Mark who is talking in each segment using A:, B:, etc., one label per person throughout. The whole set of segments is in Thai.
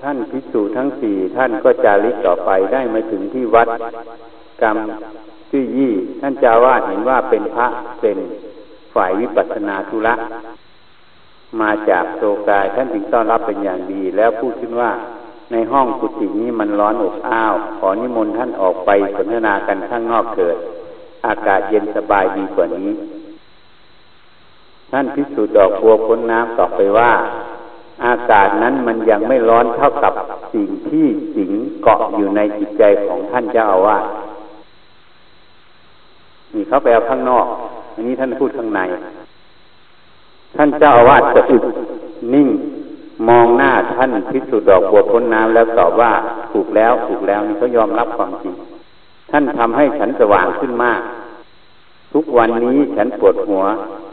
A: ท่านพิสูจทั้งสี่ท่านก็จาริกต่อไปได้มาถึงที่วัดกรรมชื่อยี่ ท่านจาวาดเห็นว่าเป็นพระเป็นฝ่ายวิปัสสนาธุระมาจากโซกายท่านจึงต้อนรับเป็นอย่างดี แล้วพูดขึ้นว่าในห้องกุฏินี้มันร้อนอบอ้าว ขอนิมนต์ท่านออกไปสนทนากันข้างนอกเถิด อากาศเย็นสบายดีกว่านี้ ท่านพิสูจน์ดอกบัวพ้นน้ำตอบไปว่า อากาศนั้นมันยังไม่ร้อนเท่ากับสิ่งที่สิงเกาะอยู่ในจิตใจของท่านเจ้าอาวาสนี่เขาไปเอาข้างนอก อันนี้ท่านพูดข้างใน ท่านเจ้าอาวาสจะอึดนิ่งมองหน้าท่านพิสุดอกบัวพ้นน้ำแล้วตอบว่าถูกแล้วถูกแล้วนี่เขายอมรับความจริง ท่านทำให้ฉันสว่างขึ้นมาก ทุกวันนี้ฉันปวดหัว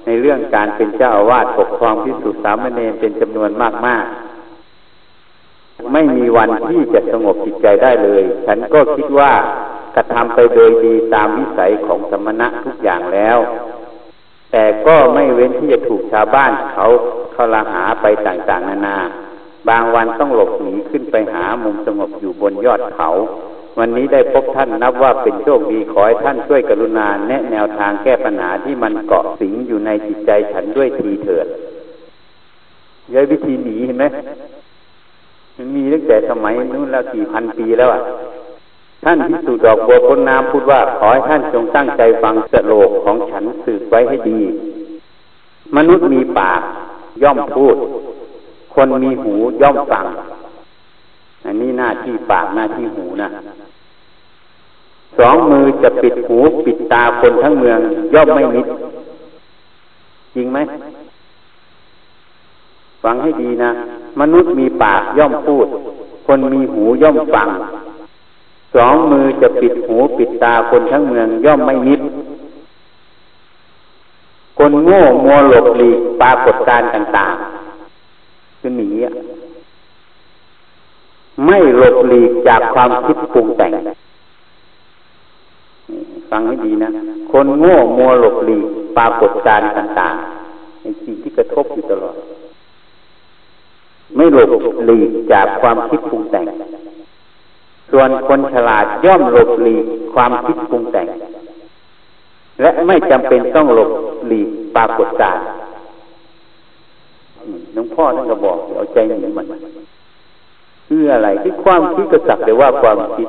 A: ในเรื่องการเป็นเจ้าอาวาสปกครองพิสุสามเณรเป็นจำนวนมากมากไม่มีวันที่จะสงบจิตใจได้เลย ฉันก็คิดว่ากระทำไปโดยดีตามวิสัยของสมณะทุกอย่างแล้ว แต่ก็ไม่เว้นที่จะถูกชาวบ้านเขาทรหาไปต่างๆ นานา บางวันต้องหลบหนีขึ้นไปหามุมสงบอยู่บนยอดเขา วันนี้ได้พบท่านนับว่าเป็นโชคดีขอให้ท่านช่วยกรุณาแนะแนวทางแก้ปัญหาที่มันเกาะสิงอยู่ในจิตใจฉันด้วยทีเถิดย้อยวิธีหนีเห็นไหมมันมีตั้งแต่สมัยนู้นแล้วกี่พันปีแล้วอะท่านพิสูจน์ดอกบัวพ้นน้ำพูดว่าขอให้ท่านจงตั้งใจฟังสโลกของฉันสืบไว้ให้ดี มนุษย์มีปากย่อมพูด คนมีหูย่อมฟัง อันนี้หน้าที่ปากหน้าที่หูนะสองมือจะปิดหูปิดตาคนทั้งเมือง ย่อมไม่มิด จริงไหมฟังให้ดีนะ มนุษย์มีปากย่อมพูด คนมีหูย่อมฟัง สองมือจะปิดหูปิดตาคนทั้งเมือง ย่อมไม่มิด คนโง่มัวหลบหลีกปรากฏการต่างๆคือหนีอะ ไม่หลบหลีกจากความคิดปรุงแต่งฟังให้ดีนะ คนโง่มัวหลบหลีกปรากฏการ์ต่างๆในสิ่งที่กระทบอยู่ตลอด ไม่หลบหลีกจากความคิดปรุงแต่ง ส่วนคนฉลาดย่อมหลบหลีกความคิดปรุงแต่ง และไม่จำเป็นต้องหลบหลีกปรากฏการ์น้องพ่อท่านก็บอกเอาใจหนีมัน คืออะไรที่ความคิดก็สักแต่ว่าความคิด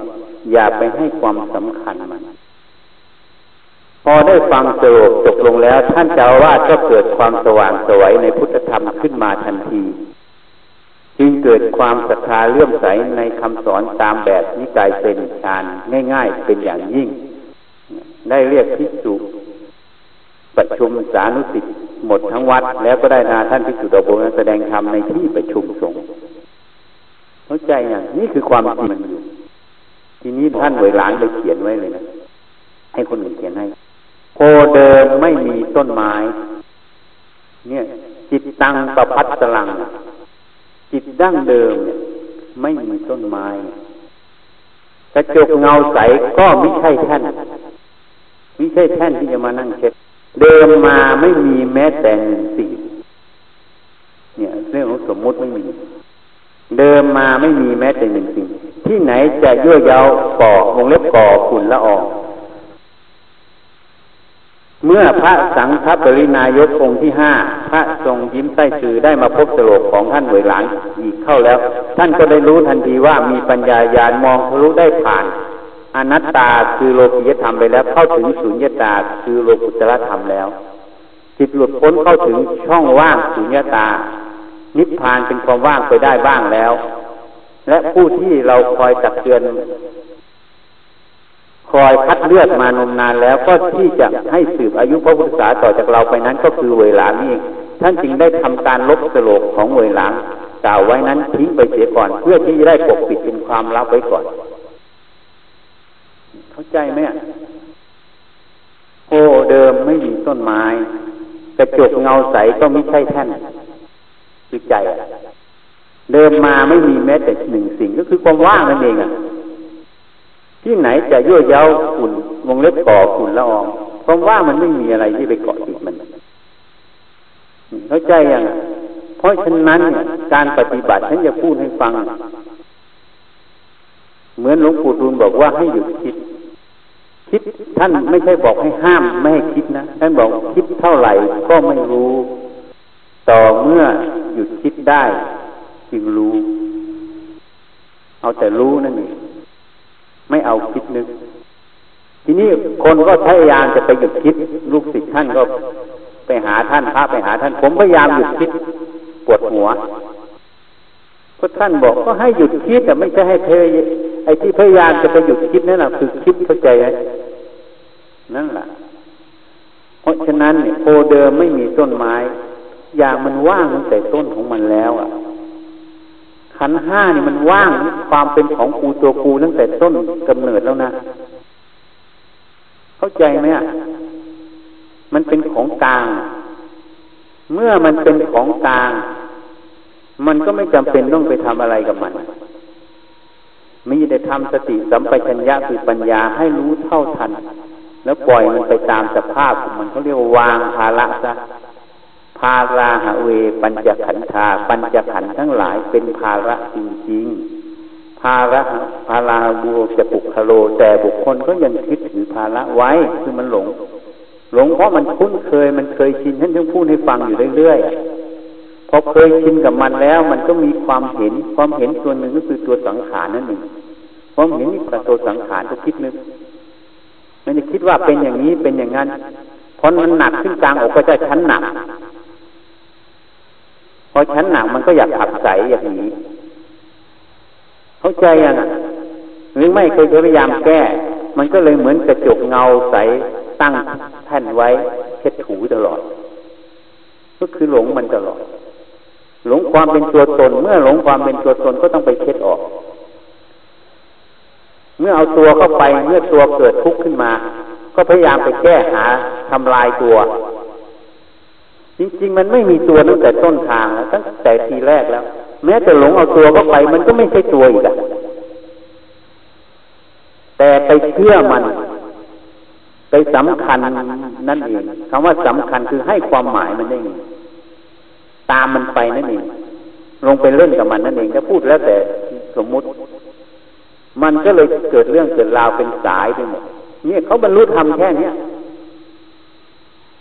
A: อย่าไปให้ความสำคัญมัน พอได้ฟังสรุปจบลงแล้ว ท่านเจ้าวาดก็เกิดความสว่างสวยในพุทธธรรมขึ้นมาทันที จึงเกิดความศรัทธาเลื่อมใสในคำสอนตามแบบนิกายเซนชานง่าย ๆ เป็นอย่างยิ่ง ได้เรียกพิสุประชุมสานุสิทธิ์หมดทั้งวัด แล้วก็ได้นาท่านพิสุดอกบแสดงธรรมในที่ประชุมสงฆ์ เข้าใจอย่างนี่คือความจริงมันอยู่ ทีนี้ท่านเวลานไปเขียนไว้เลยนะให้คนอื่นเขียนให้โพเดิมไม่มีต้นไม้ เนี่ย จิตตังประพัดสลัง จิตดั้งเดิมเนี่ยไม่มีต้นไม้กระจกเงาใสก็ไม่ใช่ท่านไม่ใช่แท่นที่จะมานั่งเช็ด เดิมมาไม่มีแม้แต่หนึ่งสิ่งเนี่ย เรื่องของสมมุติไม่มี เดิมมาไม่มีแม้แต่หนึ่งสิ่ง ที่ไหนจะยั่วเย้าก่อวงเล็บก่อฝุ่นละอองเมื่อพระสังฆปรินายกองค์ที่ห้าพระทรงยิ้มใต้ชื่อได้มาพบสโลกของท่านเวยหลานอีกเข้าแล้ว ท่านก็ได้รู้ทันทีว่ามีปัญญาญาณมองทะลุได้ผ่าน อนัตตาคือโลกิยธรรมไปแล้ว เข้าถึงสุญญตาคือโลกุตรธรรมแล้ว จิตหลุดพ้นเข้าถึงช่องว่างสุญญตา นิพพานเป็นความว่างไปได้บ้างแล้ว และผู้ที่เราคอยตักเตือนคอยคัดเลือกมานมนานแล้วก็ที่จะให้สืบอายุพระพุทธศาสนาต่อจากเราไปนั้นก็คือเวลานี้ท่านจึงได้ทำการลบสโลกของเวลากล่าวไว้นั้นทิ้งไปเสียก่อน เพื่อที่จะได้ปกปิดเป็นความลับไว้ก่อน เข้าใจไหมโอ้เดิมไม่มีต้นไม้ กระจกเงาใสก็ไม่ใช่แท่น คือใจเดิมมาไม่มีแม้แต่หนึ่งสิ่งก็คือความว่างนั่นเองอะที่ไหนจะยั่วเย้าฝุ่นวงเล็บก่อฝุ่นละอองความว่างมันไม่มีอะไรที่ไปเกาะติดมันเข้าใจยังเพราะฉะนั้นการปฏิบัติฉันจะพูดให้ฟัง เหมือนหลวงปู่ดูลบอกว่าให้หยุดคิด คิดท่านไม่ใช่บอกให้ห้ามไม่ให้คิดนะท่านบอกคิดเท่าไหร่ก็ไม่รู้ ต่อเมื่อหยุดคิดได้จึงรู้ เอาแต่รู้นั่นเองไม่เอาคิดนึก ทีนี้คนก็พยายามจะไปหยุดคิด ลูกศิษย์ท่านก็ไปหาท่านพระไปหาท่าน ผมพยายามหยุดคิดปวดหัวพระท่านบอกก็ให้หยุดคิดแต่ไม่ใช่ให้เพไอ้ที่พยายามจะไปหยุดคิดนั่นแหละคือคิดเข้าใจไหมนั่นแหละเพราะฉะนั้นเนี่ยโพเดิมไม่มีต้นไม้ ยางมันว่างตั้งแต่ต้นของมันแล้วอะขันห้านี่มันว่างความเป็นของกูตัวกูตั้งแต่ต้นกำเนิดแล้วนะ เข้าใจไหมอะมันเป็นของกลาง เมื่อมันเป็นของกลาง มันก็ไม่จำเป็นต้องไปทำอะไรกับมันมีแต่ทำสติสัมปชัญญะคือปัญญาให้รู้เท่าทัน แล้วปล่อยมันไปตามสภาพของมันเขาเรียกว่าวางภาระซะ ภาราหะเว ปัญจขันธา ปัญจขันธ์ทั้งหลายเป็นภาระจริงๆภาระภาราบูจะปุกคโล แต่บุคคลก็ยังคิดถือภาระไว้คือมันหลง หลงเพราะมันคุ้นเคยมันเคยชินท่านจึงพูดให้ฟังอยู่เรื่อยๆพอเคยชินกับมันแล้ว มันก็มีความเห็น ความเห็นส่วนหนึ่งก็คือตัวสังขารนั่นเองความเห็นนี่ประตัวสังขารก็คิดนึกม่ได้คิดว่าเป็นอย่างนี้เป็นอย่างนั้นพอมันหนักขึ้นกลางอกก็จะชั้นหนัก พอชั้นหนักมันก็อยากขับใสอย่างนี้เข้าใจยังหรือไม่เคยพยายามแก้ มันก็เลยเหมือนกระจกเงาใสตั้งแท่นไว้เช็ดถูตลอด ก็คือหลงมันตลอด หลงความเป็นตัวตน เมื่อหลงความเป็นตัวตนก็ต้องไปเช็ดออก เมื่อเอาตัวเข้าไปเมื่อตัวเกิดทุกข์ขึ้นมา ก็พยายามไปแก้หาทำลายตัว จริงๆมันไม่มีตัวตั้งแต่ต้นทางตั้งแต่ทีแรกแล้ว แม้จะหลงเอาตัวเข้าไป มันก็ไม่ใช่ตัวอีกอะแต่ไปเชื่อมันไปสำคัญนั่นเองคำว่าสำคัญคือให้ความหมายมันได้ไงตามมันไปนั่นเองลงไปเล่นกับมันนั่นเองถ้าพูดแล้วแต่สมมุติ มันก็เลยเกิดเรื่องเกิดราวเป็นสายไปหมดเนี่ยเขาบรรลุธรรมแค่เนี้ย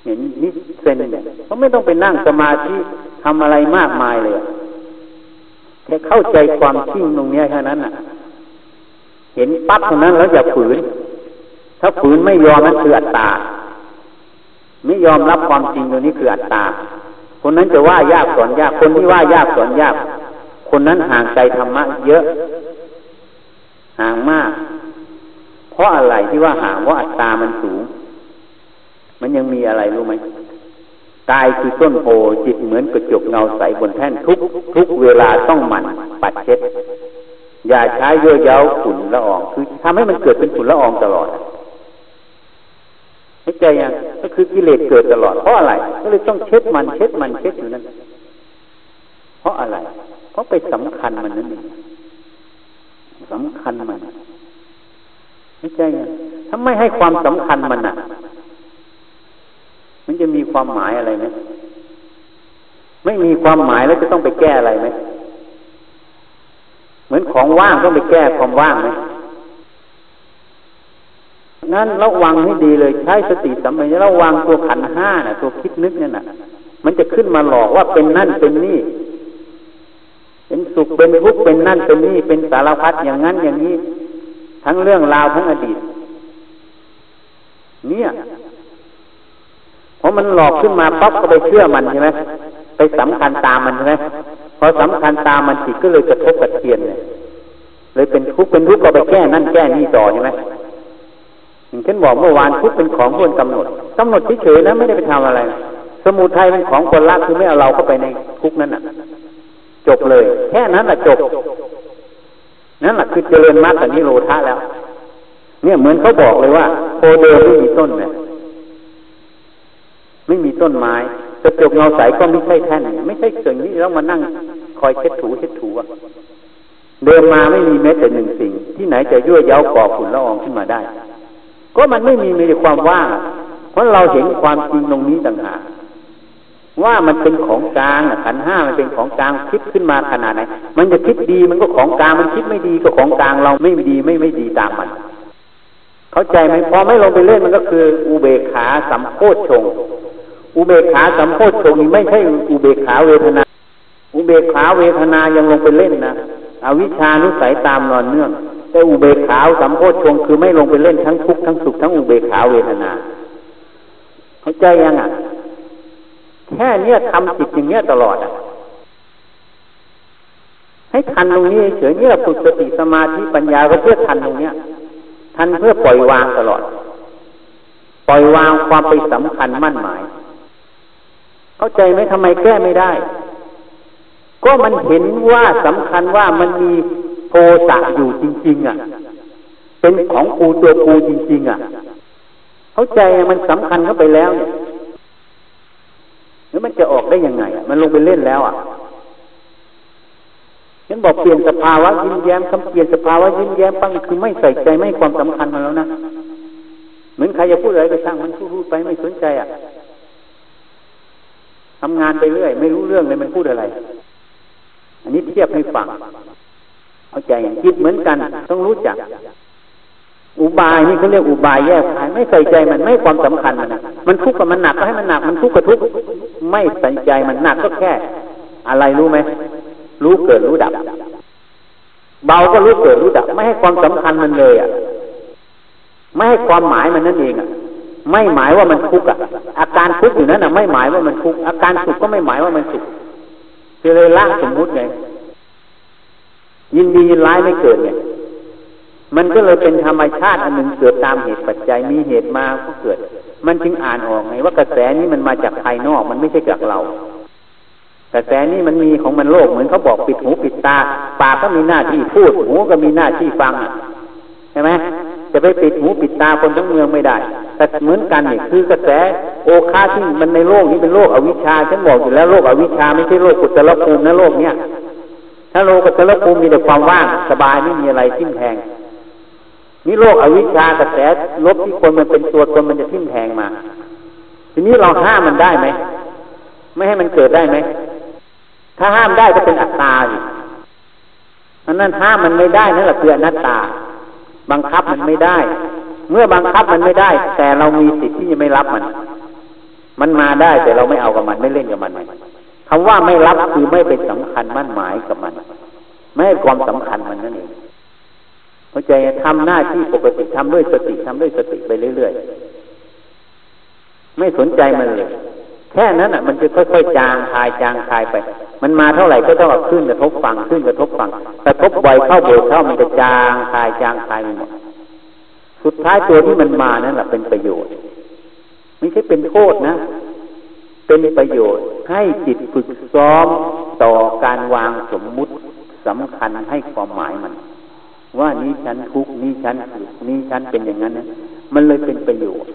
A: เห็นนิ เซนเนี่ยเขาไม่ต้องไปนั่งสมาธิทำอะไรมากมายเลยแค่เข้าใจความจริงตรงนี้แค่นั้นอะ เห็นปั๊บเท่านั้นแล้วอย่าฝืน ถ้าฝืนไม่ยอมนั่นคืออัตตา ไม่ยอมรับความจริงตรงนี้คืออัตตา คนนั้นจะว่ายากสอนยาก คนที่ว่ายากสอนยาก คนนั้นห่างไกลธรรมะเยอะ ห่างมาก เพราะอะไรที่ว่าห่างว่าอัตตามันสูง มันยังมีอะไรรู้ไหม กายคือต้นโพจิตเหมือนกระจกเงาใสบนแท่นทุกทุกเวลาต้องหมั่นปัดเช็ด อย่าใช้เยอะเย้าฝุ่นละออง คือทำให้มันเกิดเป็นฝุ่นละอองตลอดเข้าใจยังก็คือกิเลสเกิดตลอดเพราะอะไรก็เลยต้องเช็ดมันเช็ดมันเช็ดอยู่นั่นเพราะอะไร เพราะไปสำคัญมันนั่นเองสำคัญมันไม่ใช่ไงถ้าไม่ให้ความสำคัญมันอะ ความหมายอะไรไหมไม่มีความหมายแล้วจะต้องไปแก้อะไรไหมเหมือนของว่างต้องไปแก้ความว่างไหมนั้นระวังให้ดีเลยใช้สติสัมปชัญญะระวังตัวขันห้าน่ะ ตัวคิดนึกเนั่นน่ะ มันจะขึ้นมาหลอกว่าเป็นนั่นเป็นนี่เป็นสุขเป็นทุกข์เป็นนั่นเป็นนี่เป็นสารพัดอย่างนั้นอย่างนี้ ทั้งเรื่องราวทั้งอดีต เนี่ย พราะมันหลอกขึ้นมาปั๊บก็ไปเชื่อมันใช่ไหมไปสำคัญตามมันใช่ไหมพอสำคัญตามมันจิตก็เลยกระทบกระเทียนเลยเลยเป็นทุกข์เป็นทุกข์ก็ไปแก้นั่นแก้นี่ต่อใช่ไหมอย่างเช่นบอกเมื่อวานทุกข์เป็นของควรกำหนดกำหนดเฉยๆนะไม่ได้ไปทำอะไร สมุทัยเป็นของคนรักคือไม่เอาเราเข้าไปในทุกข์นั้นอะ จบเลย แค่นั้นแหละจบ นั่นแหละคือเจริญมรรคกับนิโรธาแล้ว เนี่ยเหมือนเขาบอกเลยว่าโพเดิมไม่มีต้นเนี่ย ต้นไม้กระจกเงาใสก็ไม่ใช่แท่นไม่ใช่สิ่งที่เรามานั่ง คอยเช็ดถูเช็ดถูอะเดินมาไม่มีแม้แต่หนึ่งสิ่ง ที่ไหนจะยั่วเย้าก่อฝุ่นละอองขึ้นมาได้ ก็มันไม่มีมีแต่ความว่างเพราะเราเห็นความจริงตรงนี้ต่างหากว่ามันเป็นของกลางขันห้ามันเป็นของกลางคิดขึ้นมาขนาดไหน มันจะคิดดีมันก็ของกลางมันคิดไม่ดีก็ของกลางเราไม่ดีไม่ไม่ดีตามมัน เข้าใจไหมพอไม่ลงไปเล่นมันก็คือ อุเบกขาสัมโพชฌง อุเบกขาสัมโพชฌงนี่ไม่ใช่อุเบกขาเวทนา อุเบกขาเวทนายังลงไปเล่นนะอวิชานุสัยตามนอนเนื่อง แต่อุเบกขาสัมโพชฌงคือไม่ลงไปเล่นทั้งทุกข์ทั้งสุขทั้งอุเบกขาเวทนา เข้าใจยังอะแค่เนี้ยทำจิตอย่างเนี้ยตลอดอะให้ทันตรงนี้เฉยนี่เราฝึกสติสมาธิปัญญาก็เพื่อทันตรงเนี้ยทันเพื่อปล่อยวางตลอด ปล่อยวางความไปสำคัญมั่นหมาย เข้าใจไหมทำไมแก้ไม่ได้ ก็มันเห็นว่าสำคัญว่ามันมีโทสะอยู่จริง ๆ อะ เป็นของกูตัวกูจริง ๆ อะ เข้าใจมันสำคัญเข้าไปแล้วเนี่ยแล้วมันจะออกได้ยังไงมันลงไปเล่นแล้วอะฉันบอกเปลี่ยนสภาวะยิ้มแย้มคำเปลี่ยนสภาวะยิ้มแย้มปั้งคือไม่ใส่ใจไม่ความสำคัญมาแล้วนะ เหมือนใครจะพูดอะไรไปช่างมันพูดไปไม่สนใจอะ ทำงานไปเรื่อย ไม่รู้เรื่องเลยมันพูดอะไร อันนี้เทียบให้ฟังเอาใจคิดเหมือนกัน ต้องรู้จัก อุบายนี่เขาเรียกอุบายแยกขายไม่ใส่ใจมันไม่ความสำคัญมันมันทุกข์กับมันหนักก็ให้มันหนักมันทุกข์กับทุกข์ไม่ใส่ใจมันหนักก็แค่ อะไรรู้ไหมรู้เกิดรู้ดับ เบาก็รู้เกิดรู้ดับ ไม่ให้ความสำคัญมันเลยอะ ไม่ให้ความหมายมันนั่นเองอะ ไม่หมายว่ามันทุกข์อะ อาการทุกข์อยู่นั้นอะ ไม่หมายว่ามันทุกข์อาการสุขก็ไม่หมายว่ามันสุขคือเลยละสมมุติไงยินดียินร้ายไม่เกิดไงมันก็เลยเป็นธรรมชาติอันหนึ่งเกิดตามเหตุปัจจัยมีเหตุมาก็เกิด มันจึงอ่านออกไงว่ากระแสนี้มันมาจากภายนอกมันไม่ใช่จากเรากระแสนี้มันมีของมันโลกเหมือนเขาบอกปิดหูปิดตาปากก็มีหน้าที่พูดหูก็มีหน้าที่ฟังใช่ไหมจะไปปิดหูปิดตาคนทั้งเมืองไม่ได้ แต่เหมือนกันนี่คือกระแสโอคาที่มันในโลกนี้เป็นโลกอวิชชาฉันบอกอยู่แล้วโลกอวิชชาไม่ใช่โลกกุศลภูมินะโลกเนี้ยถ้าโลกกุศลภูมิมีแต่ความว่างสบายไม่มีอะไรทิ่มแทงนี่โลกอวิชชากระแสลบที่คนมันเป็นตัวตนมันจะทิ่มแทงมา ทีนี้เราห้ามมันได้ไหมไม่ให้มันเกิดได้ไหมถ้าห้ามได้ก็เป็นอัตตาอยู่อันนั้นห้ามมันไม่ได้นั่นแหละคืออนัตตา บังคับมันไม่ได้ เมื่อบังคับมันไม่ได้ แต่เรามีสิทธิ์ที่จะไม่รับมัน มันมาได้แต่เราไม่เอากับมันไม่เล่นกับมันคำว่าไม่รับคือไม่ไปสำคัญมั่นหมายกับมัน ไม่ให้ความสำคัญมันนั่นเองเข้าใจทำหน้าที่ปกติทำด้วยสติทำด้วยสติไปเรื่อยๆไม่สนใจมันเลยแค่นั้นอะมันจะค่อยๆจางคายจางคายไป มันมาเท่าไหร่ก็ต้องขึ้นกระทบฝั่งขึ้นกระทบฝั่งกระทบบ่อยเข้าบ่อยเข้ามันจะจางคายจางคายหมด สุดท้ายตัวที่มันมานั่นแหละเป็นประโยชน์ ไม่ใช่เป็นโทษนะ เป็นประโยชน์ให้จิตฝึกซ้อมต่อการวางสมมุติสำคัญให้ความหมายมัน ว่านี้ฉันทุกนี้ฉันสุขนี้ฉันเป็นอย่างนั้นนะมันเลยเป็นประโยชน์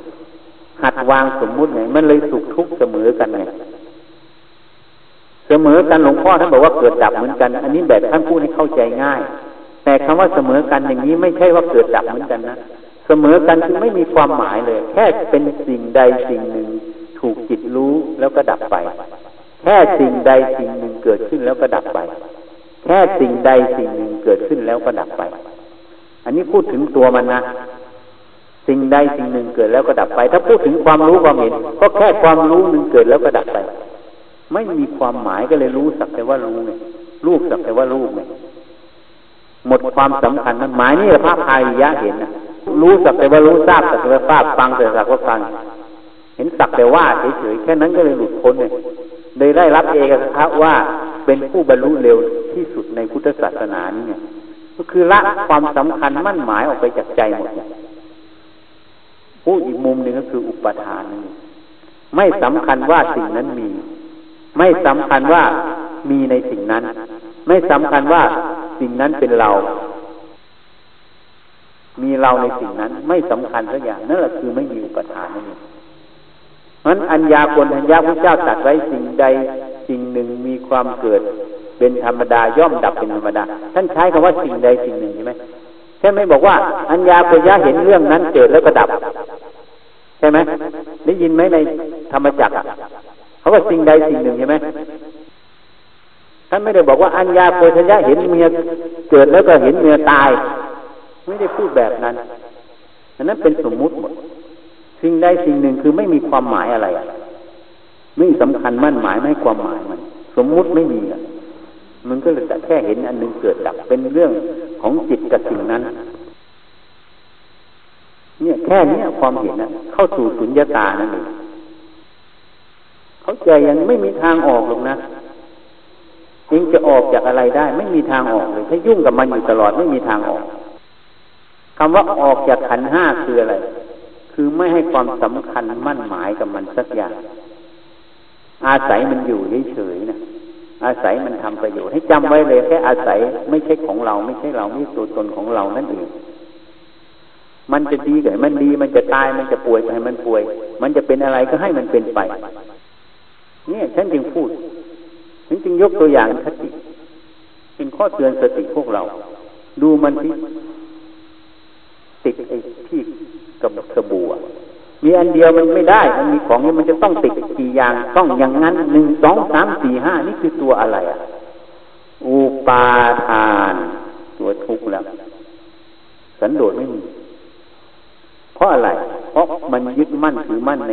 A: หัดวางสมมุติไงมันเลยสุขทุกข์เสมอกันไงเสมอกันหลวงพ่อท่านบอกว่าเกิดดับเหมือนกัน อันนี้แบบท่านพูดให้เข้าใจง่าย แต่คำว่าเสมอกันอย่างนี้ไม่ใช่ว่าเกิดดับเหมือนกันนะ เสมอกันคือไม่มีความหมายเลย แค่เป็นสิ่งใดสิ่งหนึ่ง ถูกจิตรู้แล้วก็ดับไป แค่สิ่งใดสิ่งหนึ่งเกิดขึ้นแล้วก็ดับไป แค่สิ่งใดสิ่งหนึ่งเกิดขึ้นแล้วก็ดับไป อันนี้พูดถึงตัวมันนะสิ่งใดสิ่งหนึ่งเกิดแล้วก็ดับไป ถ้าพูดถึงความรู้ความเห็นก็แค่ความรู้หนึ่งเกิดแล้วก็ดับไป ไม่มีความหมายก็เลยรู้สักแต่ว่ารู้ไงรูปสักแต่ว่ารูปไงหมดความสำคัญมันหมายนี่พระพายยะเห็นนะ รู้สักแต่ว่ารู้ทราบสักแต่ว่าทราบฟังแต่สักว่าฟัง เห็นสักแต่ว่าเฉยๆแค่นั้นก็เลยหลุดพ้นเลยเลยได้รับเอกครัว่าเป็นผู้บรรลุเร็วที่สุดในพุทธศาสนานี่เนี่ยก็คือละความสำคัญมั่นหมายออกไปจากใจหมดผู้อีกมุมหนึ่งก็คืออุปทานนี่ไม่สำคัญว่าสิ่งนั้นมี ไม่สำคัญว่ามีในสิ่งนั้น ไม่สำคัญว่าสิ่งนั้นเป็นเรา มีเราในสิ่งนั้น ไม่สำคัญสักอย่างนั่นแหละคือไม่มีอุปทานนั่นเองเพราะนั้นอัญญาคนอัญญาพระเจ้าตัดไว้สิ่งใดสิ่งหนึ่งมีความเกิด เป็นธรรมดาย่อมดับเป็นธรรมดา ท่านใช้คำว่าสิ่งใดสิ่งหนึ่งใช่ไหมใช่ไหมบอกว่า อัญญาปุญญาเห็นเรื่องนั้นเกิดแล้วก็ดับ ใช่ไหมได้ยินไหมในธรรมจักรเขาว่าสิ่งใดสิ่งหนึ่งใช่ไหมท่านไม่ได้บอกว่าอัญญาโพชัญญะเห็นเมียเกิดแล้วก็เห็นเมียตาย ไม่ได้พูดแบบนั้นอันนั้นเป็นสมมุติหมด สิ่งใดสิ่งหนึ่งคือไม่มีความหมายอะไร ไม่สำคัญมั่นหมายไม่ความหมายมัน สมมุติไม่มีอะมันก็เลยแต่แค่เห็นอันนึงเกิดดับเป็นเรื่องของจิตกับสิ่งนั้น เนี่ยแค่นี้ความเห็นนะเข้าสู่สุญญตานั่นเองเขาใจยังไม่มีทางออกหรอกนะเองจะออกจากอะไรได้ ไม่มีทางออกเลย ถ้ายุ่งกับมันอยู่ตลอดไม่มีทางออก คำว่าออกจากขันห้าคืออะไร คือไม่ให้ความสำคัญมั่นหมายกับมันสักอย่าง อาศัยมันอยู่เฉยๆนะอาศัยมันทำประโยชน์ให้จำไว้เลยแค่อาศัยไม่ใช่ของเรา ไม่ใช่เราไม่ตัวตนของเรานั่นเองมันจะดีก็ให้มันดี มันจะตายมันจะป่วยก็ให้มันป่วย มันจะเป็นอะไรก็ให้มันเป็นไป เนี่ยฉันจึงพูดฉันจึงยกตัวอย่างคติเป็นข้อเตือนสติพวกเรา ดูมันที่ ติดไอ้ที่กับสบู่มีอันเดียวมันไม่ได้ มันมีของนี้มันจะต้องติดกี่อย่าง ต้องอย่างนั้นหนึ่งสองสามสี่ห้านี่คือตัวอะไรอะ อุปาทาน ตัวทุกข์แล้ว สันโดษไม่มี เพราะอะไร เพราะมันยึดมั่นถือมั่นใน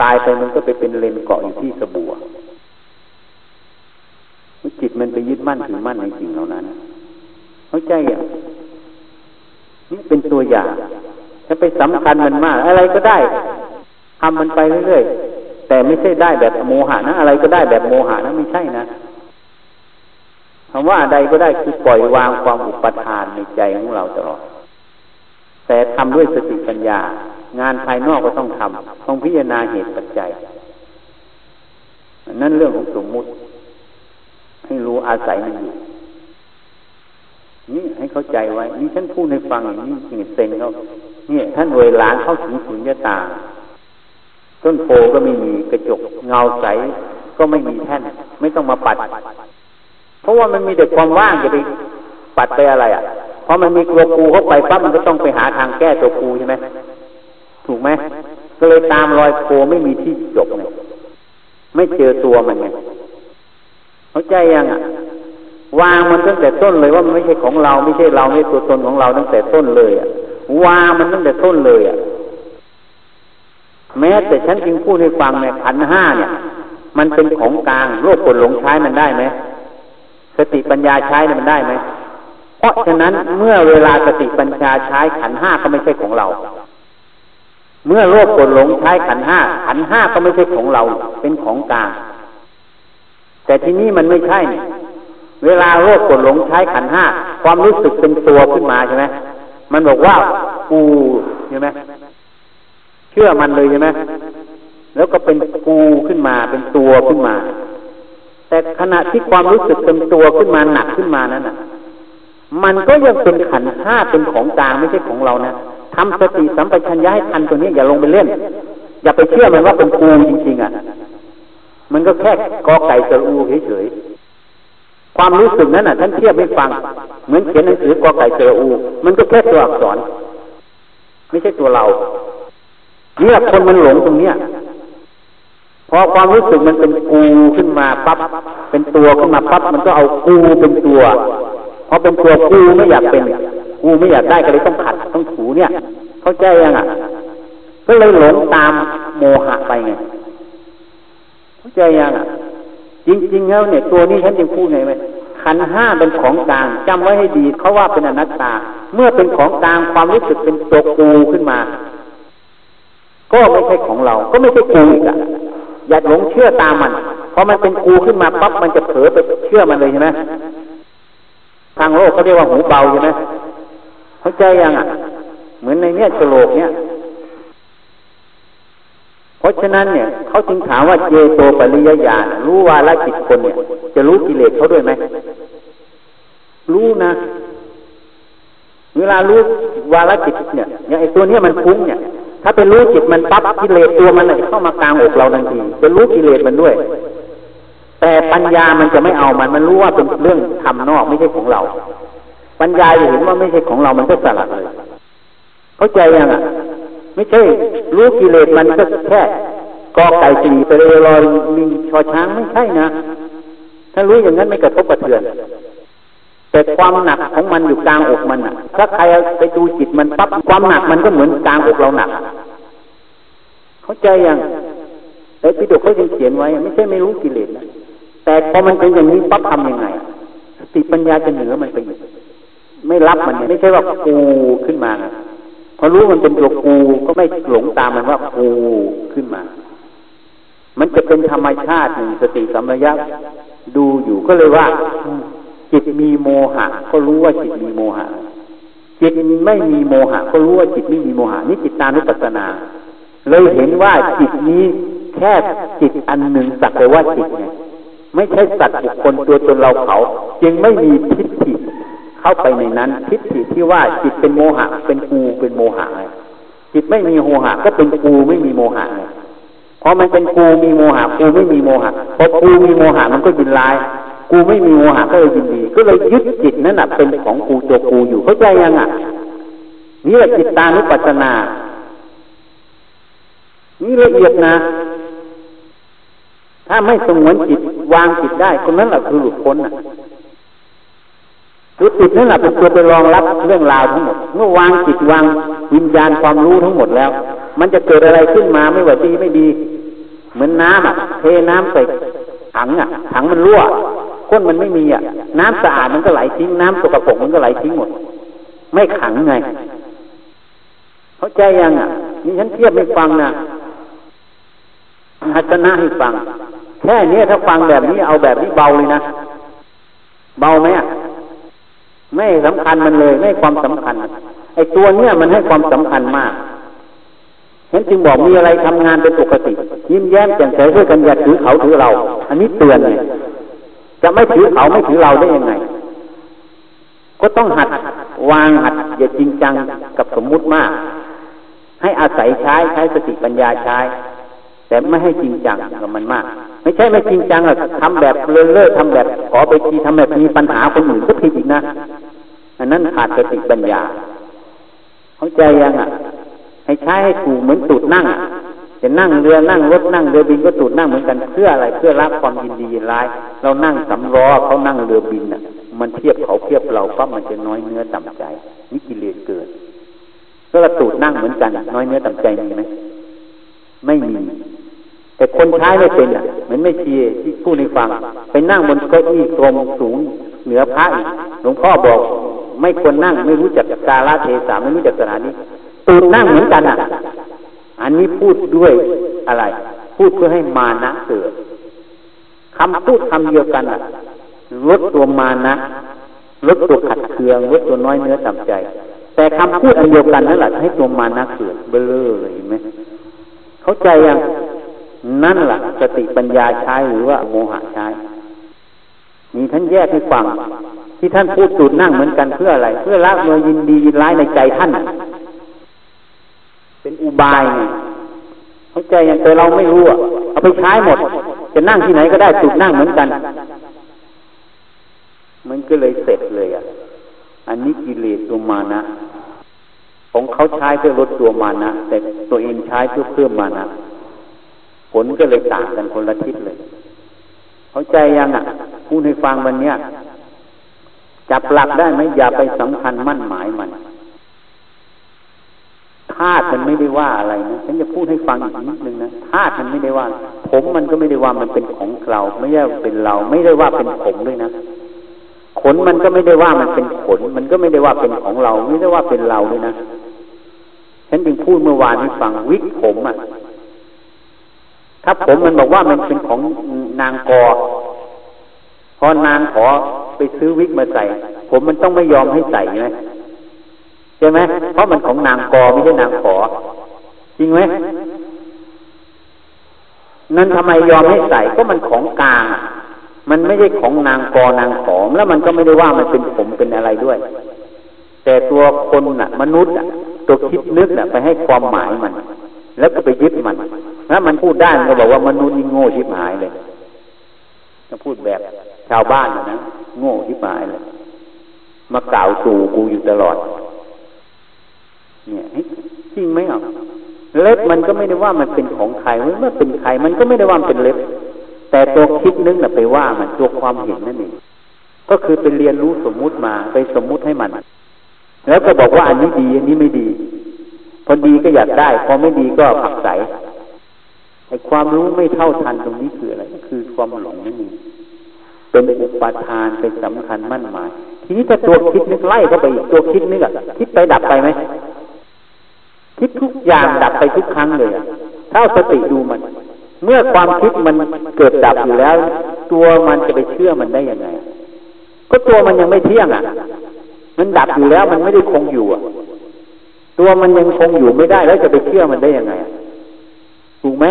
A: ตายไปมันก็ไปเป็นเลนเกาะอยู่ที่สบู่จิตมันไปยึดมั่นถือมั่นในสิ่งเหล่านั้น เข้าใจอย่าง นี่เป็นตัวอย่างถ้าไปสำคัญมันมาก อะไรก็ได้ทำมันไปเรื่อยๆแต่ไม่ใช่ได้แบบโมหะนะ อะไรก็ได้แบบโมหะนะไม่ใช่นะคำว่าใดก็ได้คือปล่อยวางความอุปทานในใจของเราตลอด แต่ทำด้วยสติปัญญา งานภายนอกก็ต้องทำต้องพิจารณาเหตุปัจจัยนั่นเรื่องของสมมุติ ให้รู้อาศัยมันอยู่ นี่ให้เข้าใจไว้นี่ฉันพูดให้ฟังอย่างนี้จริงเซ็งเขาเนี่ย ท่านเวลานเข้าถึงสุญญตา ต้นโพก็ไม่มีกระจกเงาใส ก็ไม่มีแท่นไม่ต้องมาปัด เพราะว่ามันมีแต่ความว่างจะไปปัดไปอะไรอะ เพราะมันมีตัวกูเข้าไปปั๊บมันก็ต้องไปหาทางแก้ตัวกูใช่ไหมถูกไหมก็เลยตามรอยโพไม่มีที่จบไงไม่เจอตัวมันไงเข้าใจยังอะ วางมันตั้งแต่ต้นเลยว่ามันไม่ใช่ของเราไม่ใช่เราไม่ตัวตนของเราตั้งแต่ต้นเลยอะวางมันตั้งแต่ต้นเลยอะแม้แต่ฉันจึงพูดให้ฟังเนี่ยขันห้าเนี่ย มันเป็นของกลางโลกกดหลงใช้มันได้ไหมสติปัญญาใช้มันได้ไหมเพราะฉะนั้นเมื่อเวลาสติปัญญาใช้ขันห้าก็ไม่ใช่ของเรา เมื่อโลกกดหลงใช้ขันห้าขันห้าก็ไม่ใช่ของเรา เป็นของกลาง แต่ที่นี่มันไม่ใช่เเวลาโลกกดหลงใช้ขันห้าความรู้สึกเป็นตัวขึ้นมาใช่ไหมมันบอกว่ากูใช่ไหมเชื่อมันเลยใช่ไหมแล้วก็เป็นกูขึ้นมาเป็นตัวขึ้นมา แต่ขณะที่ความรู้สึกเป็นตัวขึ้นมาหนักขึ้นมานั้นอะ มันก็ยังเป็นขันห้าเป็นของกลางไม่ใช่ของเรานะทำสติสัมปชัญญะให้ทันตัวนี้อย่าลงไปเล่น อย่าไปเชื่อมันว่าเป็นกูจริงๆอะ มันก็แค่กอไก่สรูเฉยๆ ความรู้สึกนั้นอะท่านเทียบไม่ฟัง เหมือนเขียนหนังสือกอไก่เจออู มันก็แค่ตัวอักษร ไม่ใช่ตัวเราเนี่ยคนมันหลงตรงเนี้ยพอความรู้สึกมันเป็นกูขึ้นมาปั๊บเป็นตัวขึ้นมาปั๊บมันก็เอากูเป็นตัวพอเป็นตัวกูไม่อยากเป็นกูไม่อยากได้ก็เลยต้องขัดต้องถูเนี่ย เข้าใจยังอะก็เลยหลงตามโมหะไปไงเข้าใจยังอะ จริงๆแล้วเนี่ยตัวนี้ฉันจึงพูดไงไหมขันห้าเป็นของกลางจำไว้ให้ดีเขาว่าเป็นอนัตตา เมื่อเป็นของกลางความรู้สึกเป็นตัวกูขึ้นมา ก็ไม่ใช่ของเรา ก็ไม่ใช่กูอีกอะอย่าหลงเชื่อตามมันพอมันเป็นกูขึ้นมาปั๊บมันจะเผลอไปเชื่อมันเลยใช่ไหมทางโลกเขาเรียกว่าหูเบาใช่ไหมเข้าใจยังอะ เหมือนในเนี้ยโลกเนี้ย ราะฉะนั้นเนี่ยเขาจึงถามว่าเจโตปริยญาณรู้วาละจิตคนเนี่ย จะรู้กิเลสเขาด้วยไหมรู้นะ เวลารู้วาละจิตเนี่ยอย่างไอตัวเนี้ยมันฟุ้งเนี่ย ถ้าเป็นรู้จิตมันปั๊บกิเลสตัวมันจะเข้ามากลางอกเราทันทีจะรู้กิเลสมันด้วย แต่ปัญญามันจะไม่เอามันมันรู้ว่าเป็นเรื่องทำนอกไม่ใช่ของเรา ปัญญาเห็นว่าไม่ใช่ของเรามันก็สลัดเลยเข้าใจยังอะ ไม่ใช่รู้กิเลสมันก็แค่กอไก่สีไปเลยรอลิงชอช้างไม่ใช่นะ ถ้ารู้อย่างนั้นไม่กระทบกระเทือน แต่ความหนักของมันอยู่กลางอกมันถ้าใครไปดูจิตมันปั๊บความหนักมันก็เหมือนกลางอกเราหนัก เข้าใจยังไอ้พิดกเขายังเขียนไว้ ไม่ใช่ไม่รู้กิเลสนะแต่พอมันเป็นอย่างนี้ปั๊บทำยังไงสติปัญญาจะเหนือมันไปไม่รับมัน ไม่ใช่ว่ากูขึ้นมา พอรู้มันเป็นตัวกูก็ไม่หลงตามมันว่ากูขึ้นมา มันจะเป็นธรรมชาติหนึ่งสติสัมปชัญญะดูอยู่ก็เลยว่าจิตมีโมหะ ก็รู้ว่าจิตมีโมหะ จิตไม่มีโมหะ ก็รู้ว่าจิตไม่มีโมหะนี่จิตตานุปัสสนาเลยเห็นว่าจิตนี้แค่จิตอันหนึ่งสักแต่ว่าจิตไงไม่ใช่สัตว์บุคคลตัวตนเราเขา จึงไม่มีทิฏฐ เข้าไปในนั้นทิฏฐิที่ว่าจิตเป็นโมหะ เป็นกูเป็นโมหะไงจิตไม่มีโมหะ ก็เป็นกูไม่มีโมหะไงพอมันเป็นกูมีโมหะกูไม่มีโมหะพอกูมีโมหะมันก็ยินร้าย กูไม่มีโมหะก็เลยยินดี ก็เลยยึดจิตนั้นเป็นของกูตัวกูอยู่เข้าใจยังอะนี่แหละจิตตานุปัสสนา นี่ละเอียดนะ ถ้าไม่สงวนจิตวางจิตได้คนนั้นแหละคือหลุดพ้นอะ ตัวจิตนั่นแหละเป็นตัวไปรองรับเรื่องราวทั้งหมด เมื่อวางจิตวางวิญญาณความรู้ทั้งหมดแล้ว มันจะเกิดอะไรขึ้นมาไม่ว่าดีไม่ดี เหมือนน้ำอะเทน้ำใส่ถังอะถังมันรั่วก้นมันไม่มีอะ น้ำสะอาดมันก็ไหลทิ้งน้ำสกปรกมันก็ไหลทิ้งหมด ไม่ขังไง เข้าใจยังอะนี่ฉันเทียบให้ฟังนะทัศนะให้ฟัง แค่นี้ถ้าฟังแบบนี้เอาแบบนี้เบาเลยนะ เบาไหมอะ ไม่สำคัญมันเลย ไม่ความสำคัญไอ้ตัวเนี้ยมันให้ความสำคัญมากเห็นจึงบอกมีอะไรทำงานเป็นปกติ ยิ้มแย้มแจ่มใสด้วยกันอย่าถือเขาถือเรา อันนี้เตือนเลยจะไม่ถือเขาไม่ถือเราได้ยังไง ก็ต้องหัดวางหัดอย่าจริงจังกับสมมุติมาก ให้อาศัยใช้ใช้สติปัญญาใช้ แต่ไม่ให้จริงจังกับมันมาก ไม่ใช่ไม่จริงจังอะทำแบบเลื่อนๆทำแบบขอไปทีทำแบบมีปัญหาคนอื่นก็ผิดอีกนะอันนั้นขาดสติปัญญา เข้าใจยังอะ ให้ใช้ให้ถูกเหมือนตูดนั่งจะนั่งเรือนั่งรถนั่งเรือบินก็ตูดนั่งเหมือนกันเพื่ออะไรเพื่อรับความยินดียินร้าย เรานั่งสำล้อเขานั่งเรือบินอะ มันเทียบเขาเทียบเราปั๊บมันจะน้อยเนื้อต่ำใจนี่กิเลสเกิดก็ตูดนั่งเหมือนกัน น้อยเนื้อต่ำใจมีไหม ไม่มี แต่คนใช้ไม่เป็นอะเหมือนไม่เชียที่พูดในฟัง ไปนั่งบนเก้าอี้ตรงสูงเหนือพระอีกหลวงพ่อบอก ไม่ควรนั่ง ไม่รู้จักกาลเทศะไม่รู้จักสถานีตูนนั่งเหมือนกันอะ อันนี้พูดด้วยอะไร พูดเพื่อให้มานะเกิดคำพูดคำเดียวกันอะลดตัวมานะลดตัวขัดเคืองลดตัวน้อยเนื้อต่ำใจ แต่คำพูดอันเดียวกันนั่นแหละให้ตัวมานะเกิดเบลอเลยเห็นไหม เข้าใจยังนั่นแหละสติปัญญาใช้หรือว่าโมหะใช้มีท่านแยกให้ฟัง ที่ท่านพูดสูตรนั่งเหมือนกันเพื่ออะไร เพื่อละเมื่อยินดียินร้ายในใจท่าน เป็นอุบายไงเข้าใจย่างแต่เราไม่รู้อะเอาไปใช้หมด จะนั่งที่ไหนก็ได้สูตรนั่งเหมือนกัน มันก็เลยเสร็จเลยอะอันนี้กิเลสตัวมานะ ของเขาใช้เพื่อลดตัวมานะแต่ตัวเองใช้เพื่อเพิ่มมานะผลก็เลยต่างกันคนละทิศเลย เข้าใจยังอะพูดให้ฟังวันเนี้ยจับหลักได้ไหมอย่าไปสำคัญมั่นหมายมันธาตุมันไม่ได้ว่าอะไรนะฉันจะพูดให้ฟังอีกนิดนึงนะธาตุมันไม่ได้ว่า ผมมันก็ไม่ได้ว่ามันเป็นของเรา ไม่ใช่เป็นเรา ไม่ได้ว่าเป็นผมด้วยนะขนมันก็ไม่ได้ว่ามันเป็นขน มันก็ไม่ได้ว่าเป็นของเรา ไม่ได้ว่าเป็นเราด้วยนะ ฉันจึงพูดเมื่อวานให้ฟังวิกผมอะ ถ้าผมมันบอกว่ามันเป็นของนางกอพอนางขอไปซื้อวิกมาใส่ ผมมันต้องไม่ยอมให้ใส่ไหมใช่ไหมเพราะมันของนางกอไม่ใช่นางขอ จริงไหมนั้นทำไมยอมให้ใส่ก็มันของกลางมันไม่ใช่ของนางกอนางขอมแล้วมันก็ไม่ได้ว่ามันเป็นผมเป็นอะไรด้วย แต่ตัวคนน่ะ มนุษย์น่ะ ตัวคิดนึกน่ะไปให้ความหมายมัน แล้วก็ไปยึดมันถ้ามันพูดได้มันก็บอกว่ามนุษย์นี่โง่ชิบหายเลยถ้าพูดแบบชาวบ้านนะโง่ชิบหายเลยมากล่าวสู่กูอยู่ตลอด เนี่ยจริงไหมอะเล็บมันก็ไม่ได้ว่ามันเป็นของใครเมื่อเป็นใครมันก็ไม่ได้ว่ามันเป็นเล็บ แต่ตัวคิดนึกน่ะไปว่ามันตัวความเห็นนั่นเองก็คือไปเรียนรู้สมมุติมาไปสมมุติให้มัน แล้วก็บอกว่าอันนี้ดีอันนี้ไม่ดี พอดีก็อยากได้ พอไม่ดีก็ผักใสไอ้ความรู้ไม่เท่าทันตรงนี้คืออะไรคือความหลงนั่นเองเป็นอุปทานเป็นสำคัญมั่นหมาย ทีนี้ถ้าตัวคิดนึกไล่เข้าไปอีกตัวคิดนึกอะคิดไปดับไปไหมคิดทุกอย่างดับไปทุกครั้งเลยถ้าสติดูมัน เมื่อความคิดมันเกิดดับอยู่แล้ว ตัวมันจะไปเชื่อมันได้ยังไง ก็ตัวมันยังไม่เที่ยงอะ มันดับอยู่แล้วมันไม่ได้คงอยู่อะ ตัวมันยังคงอยู่ไม่ได้แล้วจะไปเชื่อมันได้ยังไงถูกไหม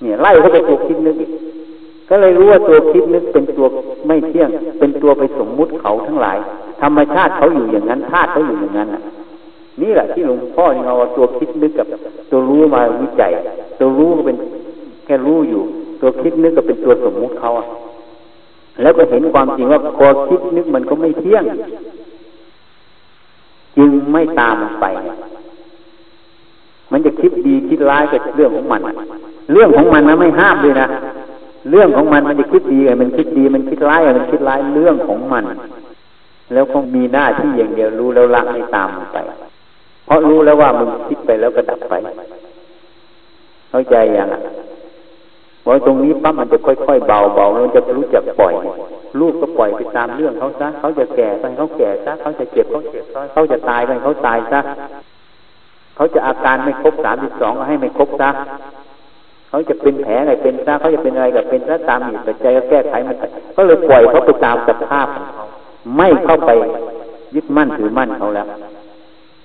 A: เนี่ยไล่เขาไปตัวคิดนึกอีกก็เลยรู้ว่าตัวคิดนึกเป็นตัวไม่เที่ยง เป็นตัวไปสมมุติเขาทั้งหลาย ธรรมชาติเขาอยู่อย่างนั้นธาตุเขาอยู่อย่างนั้นนี่แหละที่หลวงพ่อเอาตัวคิดนึกกับ ตัวรู้มาวิจัย ตัวรู้ก็เป็นแค่รู้อยู่ ตัวคิดนึกก็เป็นตัวสมมุติเขา แล้วก็เห็นความจริงว่าพอคิดนึกมันก็ไม่เที่ยง จึงไม่ตามมันไป มันจะคิดดีคิดร้ายก็เรื่องของมัน เรื่องของมันนะไม่ห้ามเลยนะเรื่องของมันมันจะคิดดีไงมันคิดดีมันคิดร้ายมันคิดร้ายเรื่องของมัน แล้วคงมีหน้าที่อย่างเดียวรู้แล้วละไม่ตามมันไป เพราะรู้แล้วว่ามึงคิดไปแล้วก็ดับไป เข้าใจยังอะ อตรงนี้ปั๊บมันจะค่อยๆเบาเบามันจะรู้จักปล่อย ลูกก็ปล่อยไปตามเรื่องเขาซะเขาจะแก่ไปเขาแก่ซะเขาจะเจ็บเขาเจ็บซะเขาจะตายไปเขาตายซะเขาจะอาการไม่ครบสามสิบสองก็ให้ไม่ครบซะเขาจะเป็นแผลอะไรเป็นซะเขาจะเป็นอะไรกับเป็นซะตามเหตุปัจจัยก็แก้ไขมันก็เลยปล่อยเขาไปตามสภาพ ไม่เข้าไปยึดมั่นถือมั่นเขาแล้ว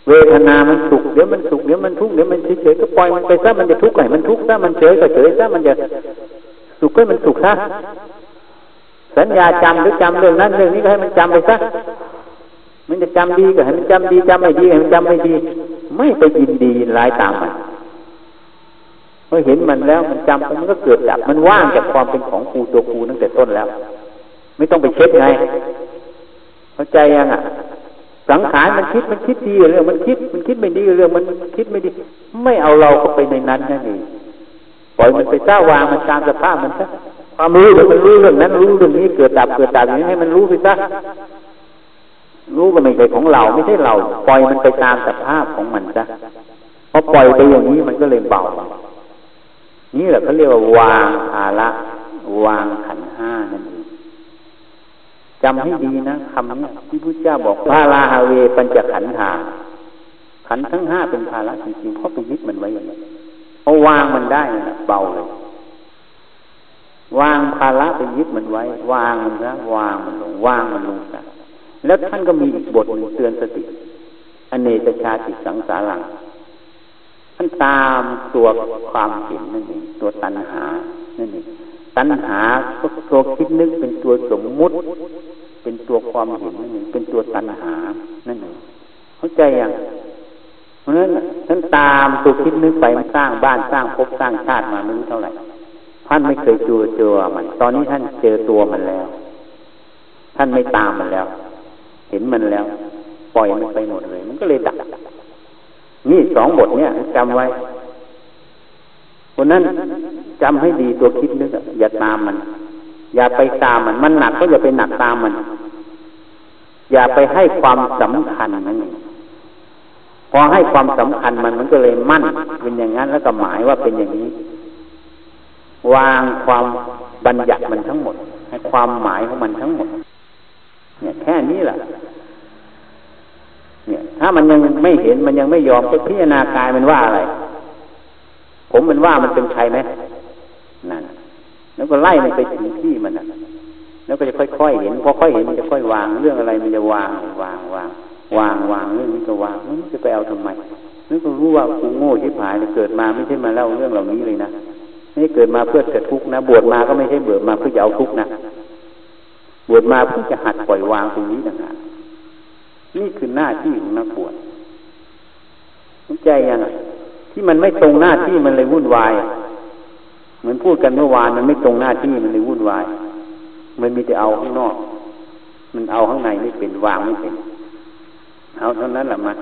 A: เวทนามันสุข เดี๋ยวมันสุขเดี๋ยวมันทุกข์เดี๋ยวมันเฉยๆก็ปล่อยมันไปซะมันจะทุกข์ไงมันทุกข์ซะมันเฉยก็เฉยซะมันจะสุขก็มันสุขซะสัญญาจำหรือจำเรื่องนั้นเรื่องนี้ก็ให้มันจำไปซะมันจะจำดีก็ให้มันจำดีจำไม่ดีให้มันจำไม่ดี ไม่ไปยินดียินร้ายตามมันเมื่อเห็นมันแล้วมันจำมันก็เกิดดับมันว่างจากความเป็นของครูตัวครูตั้งแต่ต้นแล้ว ไม่ต้องไปเช็ดไงเข้าใจยังอะ สังขารมันคิดมันคิดดีเรื่องมันคิดมันคิดไม่ดีเรื่องมันคิดไม่ดี ไม่เอาเราเข้าไปในนั้นนั่นเองปล่อยมันไปเจ้าวางมันตามสภาพมันซะความรู้เดี๋ยวมันรู้เรื่องนั้นรู้เรื่องนี้เกิดดับเกิดดับอย่างนี้ให้มันรู้ไปซะรู้ก็ไม่ใช่ของเราไม่ใช่เรา ปล่อยมันไปตามสภาพของมันซะพอปล่อยไปอย่างนี้มันก็เลยเบานี่แหละเขาเรียกว่าวางภาระวางขันห้านั่นเอง จำให้ดีนะคำนี้ที่พระเจ้าบอกพาลาฮาเวปัญจขันธาขันทั้งห้าเป็นภาระจริงๆเพราะไปยึดมันไว้อย่างนี้พอวางมันได้นะเบาเลยวางภาระไปยึดมันไว้ วางมันซะวางมันลงวางมันลงซะแล้วท่านก็มีอีกบทหนึ่งเตือนสติอเนกชาติสังสารังท่านตามตัวความเห็นนั่นเองตัวตัณหานั่นเอง ตัณหาตัวคิดนึกเป็นตัวสมมุติ เป็นตัวความเห็นนั่นเองเป็นตัวตัณหานั่นเองเข้าใจยังเพราะฉะนั้นท่านตามตัวคิดนึกไปมันสร้างบ้านสร้างภพสร้างชาติมาไม่รู้เท่าไหร่ท่านไม่เคยเจอเจอมัน ตอนนี้ท่านเจอตัวมันแล้ว ท่านไม่ตามมันแล้ว เห็นมันแล้ว ปล่อยมันไปหมดเลย มันก็เลยดับนี่สองบทเนี้ยจำไว้ เพราะนั้นจำให้ดีตัวคิดนึกอย่าตามมัน อย่าไปตามมัน มันหนักก็อย่าไปหนักตามมัน อย่าไปให้ความสำคัญนั่นเองพอให้ความสำคัญมันมันก็เลยมั่น เป็นอย่างนั้นแล้วก็หมายว่าเป็นอย่างนี้ วางความบัญญัติมันทั้งหมด ให้ความหมายของมันทั้งหมด เนี่ยแค่นี้แหละเนี่ย ถ้ามันยังไม่เห็นมันยังไม่ยอมก็พิจารณากายมันว่าอะไร ผมมันว่ามันเป็นใครไหมนั่นแล้วก็ไล่มันไปถึงที่มันนะแล้วก็จะค่อยๆเห็นพอค่อยเห็นมันจะค่อยวางเรื่องอะไรมันจะวางวางวางวางวางเรื่องนี้ก็วางมันจะไปเอาทำไมนึกก็รู้ว่ากูโง่ชิบหายเลยเกิดมาไม่ใช่มาเล่าเรื่องเหล่านี้เลยนะไม่เกิดมาเพื่อจะทุกข์นะบวชมาก็ไม่ใช่บวชมาเพื่อจะเอาทุกข์นะบวชมาเพื่อจะหัดปล่อยวางตรงนี้ต่างหากนี่คือหน้าที่ของนักบวชใจยังไง ที่มันไม่ตรงหน้าที่มันเลยวุ่นวาย เหมือนพูดกันเมื่อวานมันไม่ตรงหน้าที่มันเลยวุ่นวาย มันมีแต่เอาข้างนอก มันเอาข้างในไม่เป็นวางไม่เป็น เอาเท่านั้นแหละมา